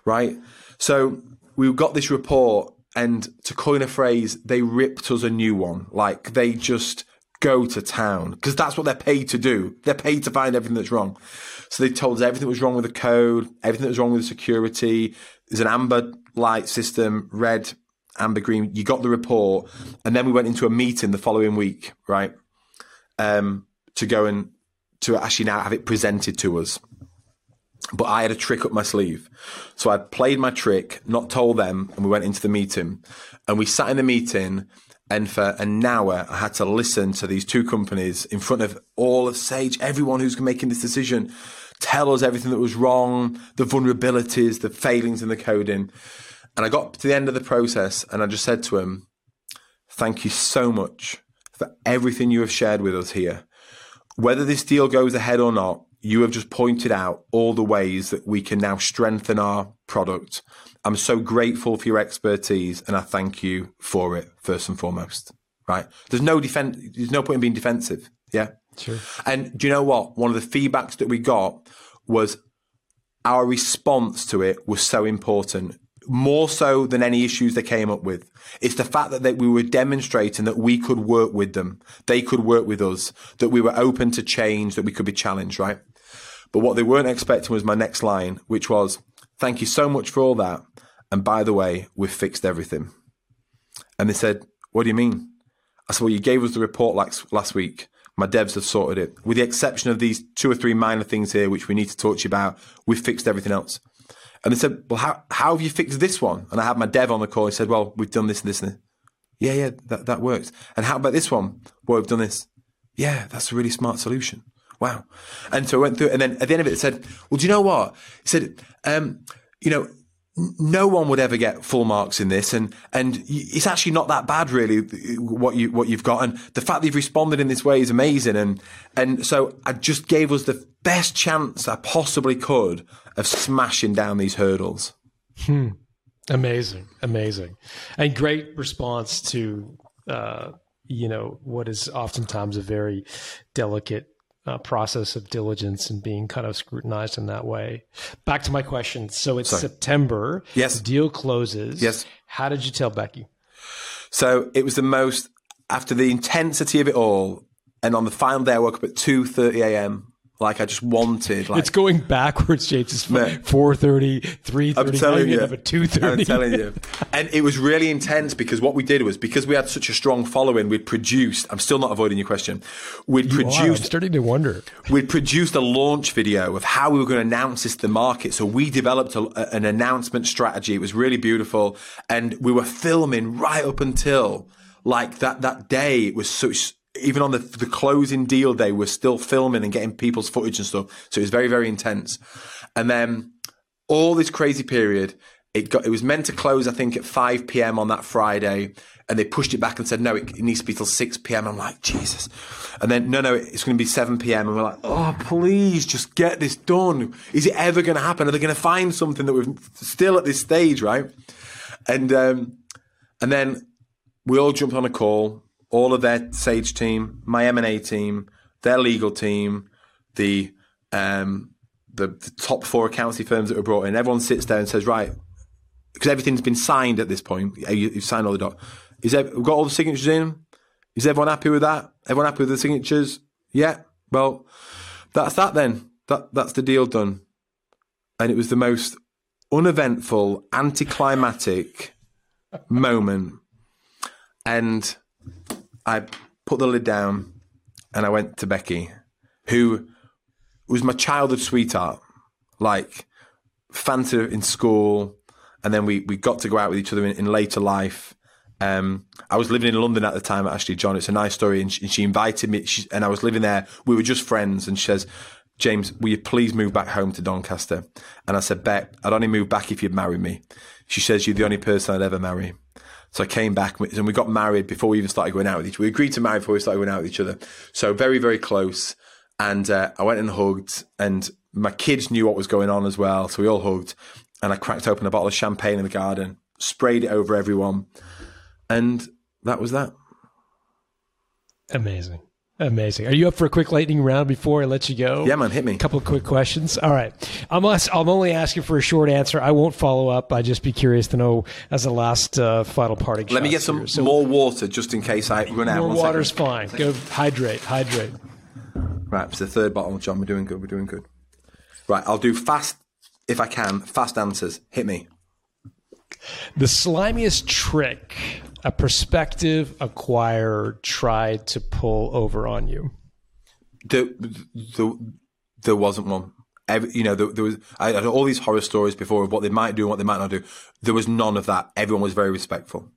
right? So we got this report, and to coin a phrase, they ripped us a new one. Like they just go to town because that's what they're paid to do. They're paid to find everything that's wrong. So they told us everything was wrong with the code, everything that was wrong with the security. There's an amber light system, red, amber, green. You got the report, and then we went into a meeting the following week, right? Um, to go and to actually now have it presented to us. But I had a trick up my sleeve. So I played my trick, not told them, and we went into the meeting. And we sat in the meeting, and for an hour, I had to listen to these two companies in front of all of Sage, everyone who's making this decision, tell us everything that was wrong, the vulnerabilities, the failings in the coding. And I got to the end of the process, and I just said to him, Thank you so much for everything you have shared with us here. Whether this deal goes ahead or not, you have just pointed out all the ways that we can now strengthen our product. I'm so grateful for your expertise and I thank you for it first and foremost. Right? There's no defense. There's no point in being defensive. Yeah. Sure. And do you know what? One of the feedbacks that we got was our response to it was so important more so than any issues they came up with. It's the fact that they, we were demonstrating that we could work with them. They could work with us, that we were open to change, that we could be challenged, right? But what they weren't expecting was my next line, which was, thank you so much for all that. And by the way, we've fixed everything. And they said, what do you mean? I said, well, you gave us the report last, last week. My devs have sorted it. With the exception of these two or three minor things here, which we need to talk to you about, we've fixed everything else. And they said, well, how, how have you fixed this one? And I had my dev on the call. He said, well, we've done this and this and this. Yeah, yeah, that, that works. And how about this one? Well, we've done this. Yeah, that's a really smart solution. Wow. And so I went through, and then at the end of it, it said, well, do you know what? It said, um, you know, no one would ever get full marks in this, and and it's actually not that bad, really. What you what you've got, and the fact that you've responded in this way is amazing. And and so I just gave us the best chance I possibly could of smashing down these hurdles. Hmm. Amazing, amazing, and great response to uh, you know what is oftentimes a very delicate uh, process of diligence and being kind of scrutinized in that way. Back to my question. So it's Sorry. September. Yes. The deal closes. Yes. How did you tell Becky? So it was the most after the intensity of it all, and on the final day, I woke up at two thirty a.m. Like I just wanted. Like, it's going backwards, James. It's 4.30, 3.30. I'm telling you. At 2.30. I'm telling you. And it was really intense because what we did was because we had such a strong following, we'd produced. I'm still not avoiding your question. We'd you produced. Are. I'm starting to wonder. We'd produced a launch video of how we were going to announce this to the market. So we developed a, an announcement strategy. It was really beautiful, and we were filming right up until like that that day. It was such even on the, the closing deal day, we're still filming and getting people's footage and stuff. So it was very, very intense. And then all this crazy period, it got, it was meant to close, I think, at 5 p.m. on that Friday. And they pushed it back and said, no, it, it needs to be till 6 p.m. I'm like, Jesus. And then, no, no, it's going to be 7 p.m. And we're like, oh, please just get this done. Is it ever going to happen? Are they going to find something that we're still at this stage, right? And, um, and then we all jumped on a call all of their Sage team, my M&A team, their legal team, the um, the, the, top four accountancy firms that were brought in. Everyone sits there and says, right, because everything's been signed at this point. You, have signed all the doc. Is there, we've got all the signatures in. Is everyone happy with that? Everyone happy with the signatures? Yeah. Well, that's that then. That that's the deal done. And it was the most uneventful, anticlimactic moment. And I put the lid down and I went to Becky, who was my childhood sweetheart, like Fanta in school. And then we, we got to go out with each other in, in later life. Um, I was living in London at the time, actually, John. It's a nice story. And she, and she invited me, she, and I was living there. We were just friends. And she says, James, will you please move back home to Doncaster? And I said, Bet, I'd only move back if you'd marry me. She says, You're the only person I'd ever marry. So I came back and we got married before we even started going out with each other. We agreed to marry before we started going out with each other. So very, very close. And uh, I went and hugged, and my kids knew what was going on as well. So we all hugged. And I cracked open a bottle of champagne in the garden, sprayed it over everyone. And that was that. Amazing. Amazing. Are you up for a quick lightning round before I let you go? Yeah, man, hit me. A couple of quick questions. All right. I'm, I'm only asking for a short answer. I won't follow up. I just be curious to know as a last uh, final parting. Let me get some so, more water just in case I run out. More water's second. fine. Go hydrate. Hydrate. Right. It's the third bottle, John. We're doing good. We're doing good. Right. I'll do fast if I can. Fast answers. Hit me. The slimiest trick a prospective acquirer tried to pull over on you? There, there, there wasn't one. Every, you know, there, there, was. I had all these horror stories before of what they might do and what they might not do. There was none of that. Everyone was very respectful.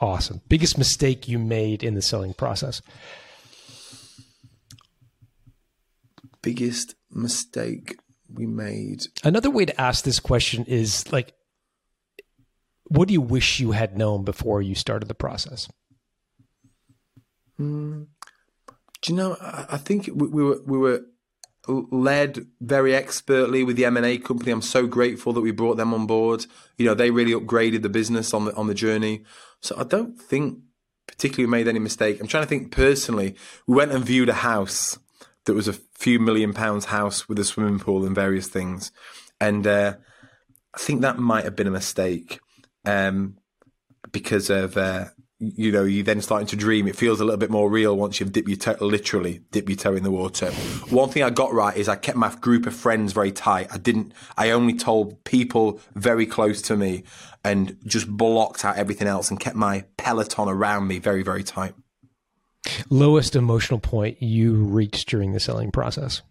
Awesome. Biggest mistake you made in the selling process? Biggest mistake we made. Another way to ask this question is like, what do you wish you had known before you started the process? Mm, do you know? I think we, we were we were led very expertly with the M and A company. I'm so grateful that we brought them on board. You know, they really upgraded the business on the on the journey. So I don't think particularly made any mistake. I'm trying to think personally. We went and viewed a house that was a few million pounds house with a swimming pool and various things, and uh, I think that might have been a mistake um, because of uh, you know you then starting to dream. It feels a little bit more real once you've dipped your toe, literally dip your toe in the water. One thing I got right is I kept my group of friends very tight. I didn't. I only told people very close to me, and just blocked out everything else and kept my peloton around me very very tight. Lowest emotional point you reached during the selling process.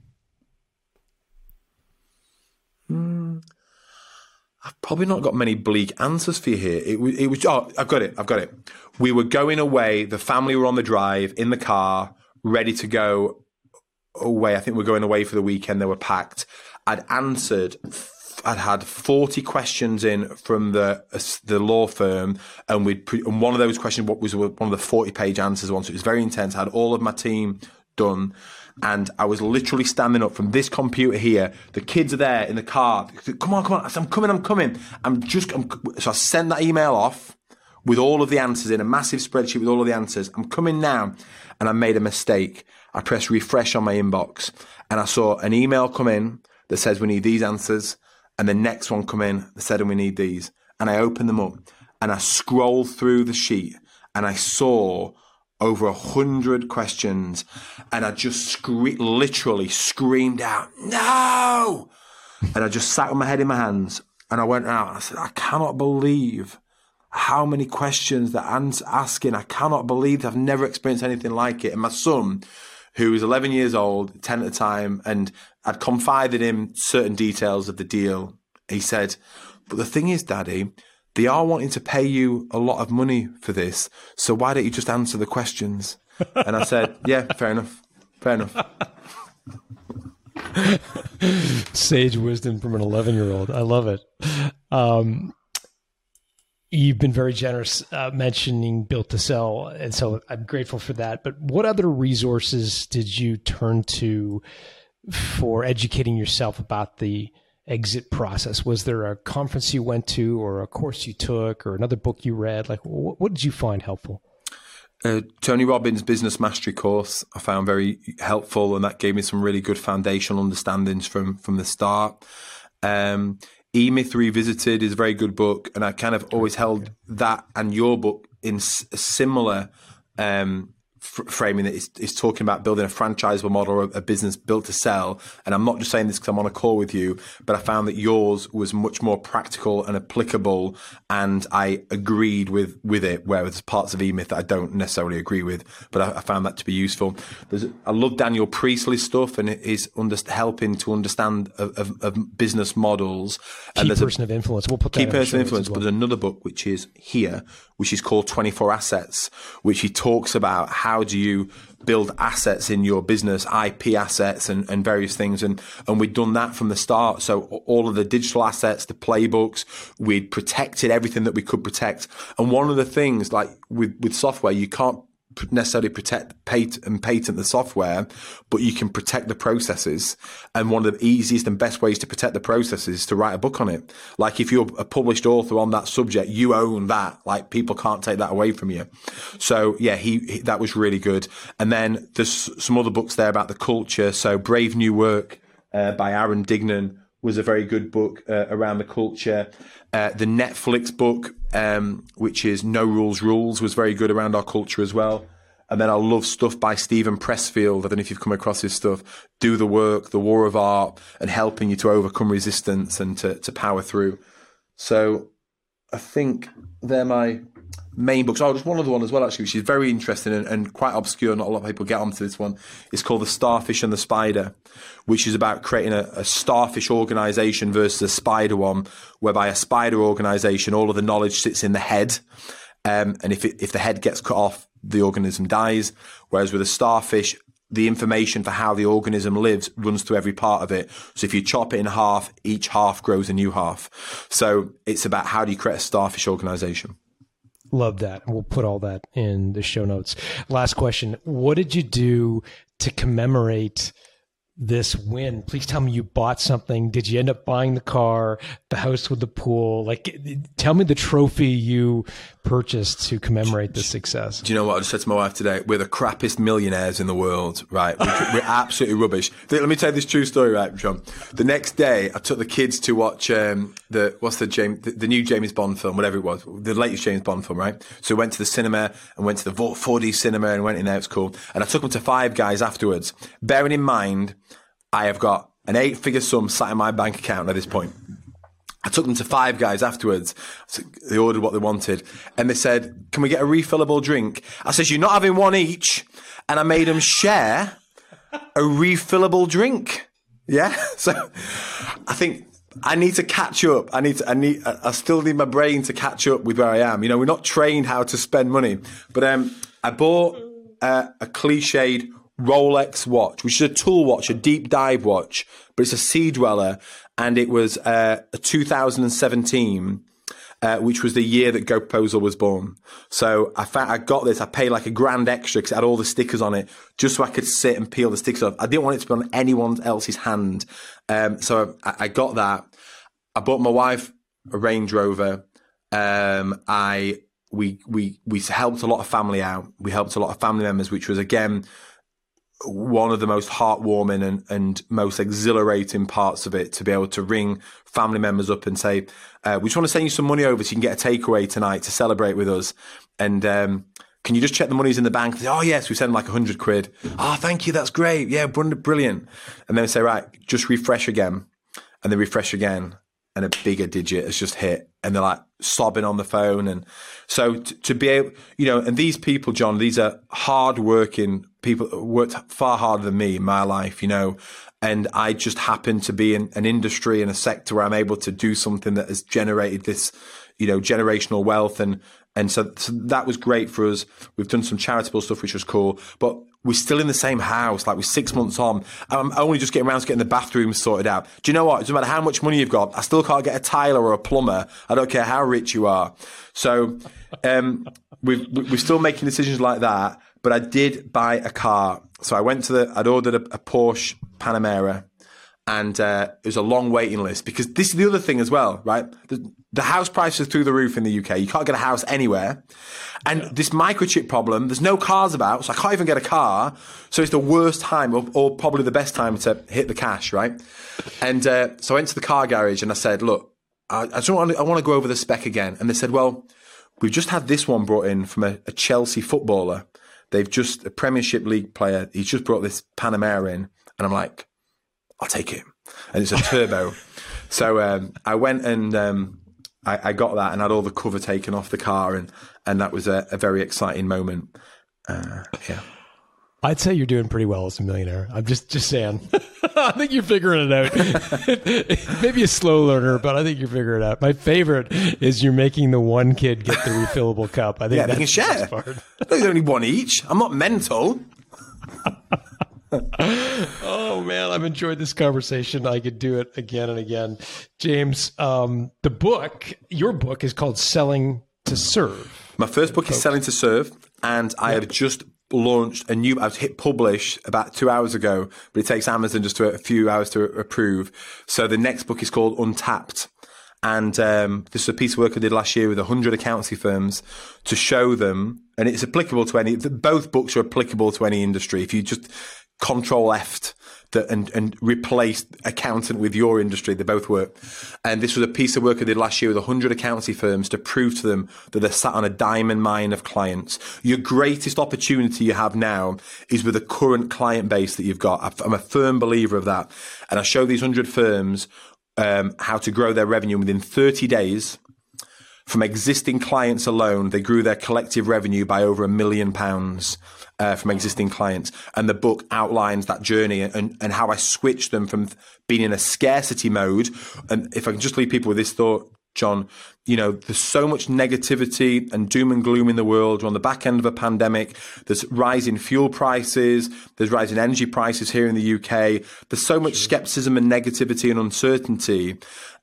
Hmm. I've probably not got many bleak answers for you here. It was, it was, oh, I've got it. I've got it. We were going away. The family were on the drive in the car, ready to go away. I think we are going away for the weekend. They were packed. I'd answered, I'd had 40 questions in from the, the law firm. And we'd, and one of those questions was one of the 40 page answers once. It was very intense. I had all of my team done and I was literally standing up from this computer here. The kids are there in the car. Come on, come on. I said, I'm coming, I'm coming. I'm just, I'm, so I sent that email off with all of the answers in a massive spreadsheet with all of the answers. I'm coming now. And I made a mistake. I pressed refresh on my inbox and I saw an email come in that says we need these answers. And the next one come in that said we need these. And I opened them up and I scrolled through the sheet and I saw over a hundred questions, and I just scre- literally screamed out, "No!" and I just sat with my head in my hands, and I went out. And I said, "I cannot believe." How many questions that Anne's asking? I cannot believe that I've never experienced anything like it. And my son, who was 11 years old, 10 at the time, and I'd confided him certain details of the deal. He said, But the thing is, Daddy, they are wanting to pay you a lot of money for this. So why don't you just answer the questions? And I said, yeah, fair enough. Fair enough. Sage wisdom from an 11 year old. I love it. Um, you've been very generous uh, mentioning built to sell and so i'm grateful for that but what other resources did you turn to for educating yourself about the exit process? Was there a conference you went to, or a course you took, or another book you read? Like, what, what did you find helpful? Uh, Tony Robbins' business mastery course I found very helpful, and that gave me some really good foundational understandings from from the start. Um, e Myth Revisited is a very good book, and I kind of always held that and your book in s- similar um, f- framing that is, is talking about building a franchisable model or a business built to sell. And I'm not just saying this because I'm on a call with you, but I found that yours was much more practical and applicable. And I agreed with, with it, whereas parts of E-Myth that I don't necessarily agree with, but I, I found that to be useful. There's, I love Daniel Priestley's stuff and his under, helping to understand of, of, of business models. Key and there's person a, of influence. We'll put key person of influence. Well. But there's another book which is here, which is called 24 Assets, which he talks about how how do you build assets in your business, IP assets and, and various things. And, and we'd done that from the start. So all of the digital assets, the playbooks, we'd protected everything that we could protect. And one of the things like with, with software, you can't necessarily protect patent and patent the software, but you can protect the processes. And one of the easiest and best ways to protect the processes is to write a book on it. Like if you're a published author on that subject, you own that. Like people can't take that away from you. So yeah, he, he that was really good. And then there's some other books there about the culture. So Brave New Work uh, by Aaron Dignan was a very good book uh, around the culture. Uh, the Netflix book, um, which is No Rules Rules, was very good around our culture as well. And then I love stuff by Steven Pressfield. I don't know if you've come across his stuff. Do the work, the war of art, and helping you to overcome resistance and to, to power through. So I think they're my main books. Oh, there's one other one as well, actually, which is very interesting and, and, quite obscure. Not a lot of people get onto this one. It's called The Starfish and the Spider, which is about creating a, a starfish organization versus a spider one, whereby a spider organization, all of the knowledge sits in the head. Um, and if, it, if the head gets cut off, the organism dies. Whereas with a starfish, the information for how the organism lives runs through every part of it. So if you chop it in half, each half grows a new half. So it's about how do you create a starfish organization. Love that. We'll put all that in the show notes. Last question. What did you do to commemorate this win. Please tell me you bought something. Did you end up buying the car, the house with the pool? Like, tell me the trophy you purchased to commemorate this success. Do you know what I just said to my wife today? We're the crappiest millionaires in the world, right? We're, absolutely rubbish. Let me tell you this true story, right, John? The next day, I took the kids to watch um, the what's the James the, the, new James Bond film, whatever it was, the latest James Bond film, right? So we went to the cinema and went to the 4D cinema and went in there. It's cool. And I took them to Five Guys afterwards, bearing in mind I have got an eight figure sum sat in my bank account at this point. I took them to Five Guys afterwards. They ordered what they wanted, and they said, "Can we get a refillable drink?" I said, "You're not having one each," and I made them share a refillable drink. Yeah, so I think I need to catch up. I need to, I need, I still need my brain to catch up with where I am. You know, we're not trained how to spend money, but um, I bought uh, a cliched Rolex watch, which is a tool watch, a deep dive watch, but it's a Sea-Dweller, and it was uh, a 2017. Uh, which was the year that Go was born. So I found, I got this. I paid like a grand extra because it had all the stickers on it, just so I could sit and peel the stickers off. I didn't want it to be on anyone else's hand. Um, so I, I, got that. I bought my wife a Range Rover. Um, I we we we helped a lot of family out. We helped a lot of family members, which was again one of the most heartwarming and, and most exhilarating parts of it to be able to ring family members up and say, uh, we just want to send you some money over so you can get a takeaway tonight to celebrate with us. And, um, can you just check the money's in the bank? Say, oh yes, we send like a hundred quid. Oh, thank you. That's great. Yeah, brilliant. And then say, right, just refresh again and then refresh again. And a bigger digit has just hit and they're like sobbing on the phone. And so to, to be able, you know, and these people, John, these are hard working people worked far harder than me in my life, you know, and I just happen to be in an industry and a sector where I'm able to do something that has generated this, you know, generational wealth. And, and so, so that was great for us. We've done some charitable stuff, which was cool, but we're still in the same house. Like we're six months on. I'm only just getting around to getting the bathroom sorted out. Do you know what? It doesn't matter how much money you've got. I still can't get a tiler or a plumber. I don't care how rich you are. So, um, we've, we're still making decisions like that but I did buy a car. So I went to the, I'd ordered a, a Porsche Panamera and uh, it was a long waiting list because this is the other thing as well, right? The, the house prices through the roof in the UK. You can't get a house anywhere. And yeah. this microchip problem, there's no cars about, so I can't even get a car. So it's the worst time, or, or probably the best time to hit the cash, right? And uh, so I went to the car garage and I said, look, I, I just want, I want to go over the spec again. And they said, well, we've just had this one brought in from a, a Chelsea footballer They've just a Premiership League player. He's just brought this Panamera in, and I'm like, I'll take it. And it's a turbo. so um, I went and um, I, I, got that, and had all the cover taken off the car, and and that was a, a very exciting moment. Uh, yeah. I'd say you're doing pretty well as a millionaire. I'm just just saying. I think you're figuring it out. Maybe a slow learner, but I think you're figuring it out. My favorite is you're making the one kid get the refillable cup. I think yeah, they can share. There's only one each. I'm not mental. oh man, I've enjoyed this conversation. I could do it again and again. James, um, the book, your book, is called "Selling to Serve." My first book is "Selling to Serve," and I have just launched a new. I've hit publish about two hours ago, but it takes Amazon just a few hours to approve. So the next book is called Untapped. And um, this is a piece of work I did last year with 100 accountancy firms to show them, and it's applicable to any, both books are applicable to any industry. If you just control F and, and replace accountant with your industry. They both work. And this was a piece of work I did last year with 100 accountancy firms to prove to them that they're sat on a diamond mine of clients. Your greatest opportunity you have now is with the current client base that you've got. I'm a firm believer of that. And I show these 100 firms um, how to grow their revenue within 30 days. From existing clients alone, they grew their collective revenue by over a million pounds uh, from existing clients. And the book outlines that journey and, and how I switched them from being in a scarcity mode. And if I can just leave people with this thought, John, you know, there's so much negativity and doom and gloom in the world. We're on the back end of a pandemic. There's rising fuel prices. There's rising energy prices here in the UK. There's so much skepticism and negativity and uncertainty.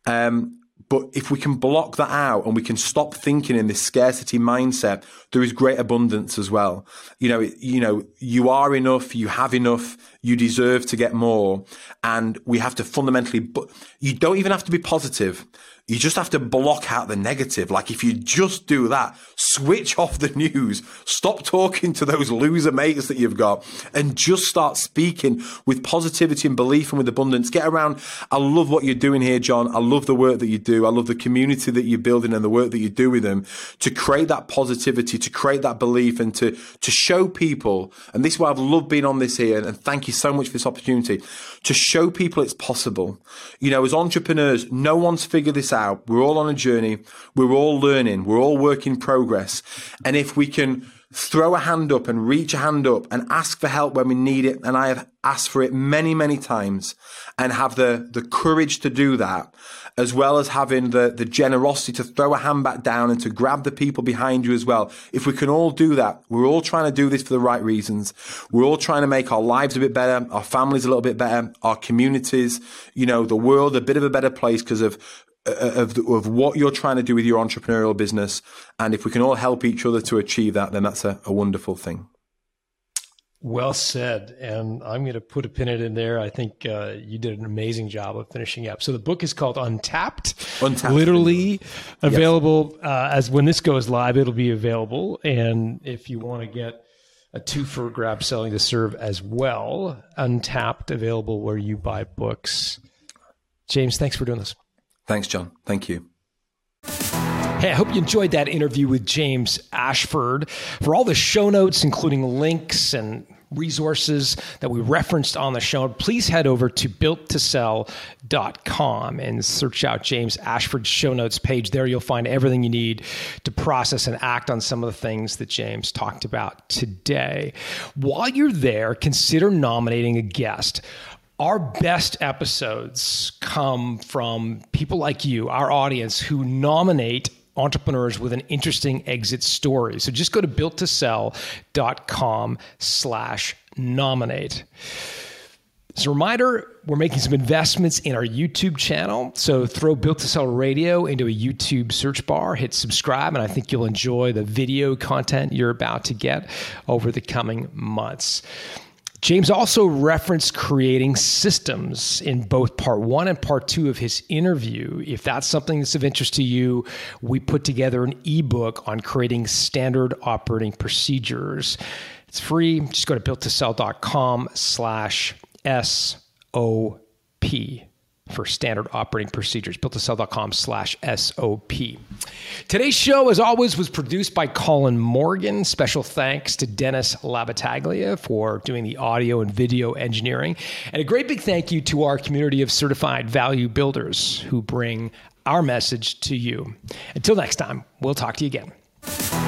Um, but if we can block that out and we can stop thinking in this scarcity mindset, there is great abundance as well. You know, you know, you are enough, you have enough, you deserve to get more. And we have to fundamentally, but you don't even have to be positive. You just have to block out the negative. Like if you just do that, switch off the news, stop talking to those loser mates that you've got and just start speaking with positivity and belief and with abundance. Get around. I love what you're doing here, John. I love the work that you do. I love the community that you're building and the work that you do with them to create that positivity, to create that belief and to, to show people. And this is why I've loved being on this here. And thank you so much for this opportunity to show people it's possible. You know, as entrepreneurs, no one's figured this out. We're all on a journey. We're all learning. We're all work in progress. And if we can throw a hand up and reach a hand up and ask for help when we need it, and I have asked for it many, many times and have the, the courage to do that, as well as having the, the generosity to throw a hand back down and to grab the people behind you as well. If we can all do that, we're all trying to do this for the right reasons. We're all trying to make our lives a bit better, our families a little bit better, our communities, you know, the world a bit of a better place because of of, of what you're trying to do with your entrepreneurial business. And if we can all help each other to achieve that, then that's a, a wonderful thing. Well said. And I'm going to put a pin in there. I think uh, you did an amazing job of finishing up. So the book is called Untapped. Untapped. Literally available yes. uh, as when this goes live, it'll be available. And if you want to get a two for grab selling to serve as well, Untapped available where you buy books. James, thanks for doing this. Thanks, John. Thank you. Hey, I hope you enjoyed that interview with James Ashford. For all the show notes, including links and resources that we referenced on the show, please head over to builttosell.com and search out James Ashford's show notes page. There you'll find everything you need to process and act on some of the things that James talked about today. While you're there, consider nominating a guest our best episodes come from people like you, our audience, who nominate entrepreneurs with an interesting exit story. So just go to builttosell.com slash nominate. As a reminder, we're making some investments in our YouTube channel. So throw Built to Sell Radio into a YouTube search bar, hit subscribe, and I think you'll enjoy the video content you're about to get over the coming months. James also referenced creating systems in both part one and part two of his interview. If that's something that's of interest to you, we put together an ebook on creating standard operating procedures. It's free. Just go to builttosell.com slash SOP for standard operating procedures. Builttosell.com slash SOP. Today's show, as always, was produced by Colin Morgan. Special thanks to Dennis Labataglia for doing the audio and video engineering. And a great big thank you to our community of certified value builders who bring our message to you. Until next time, we'll talk to you again.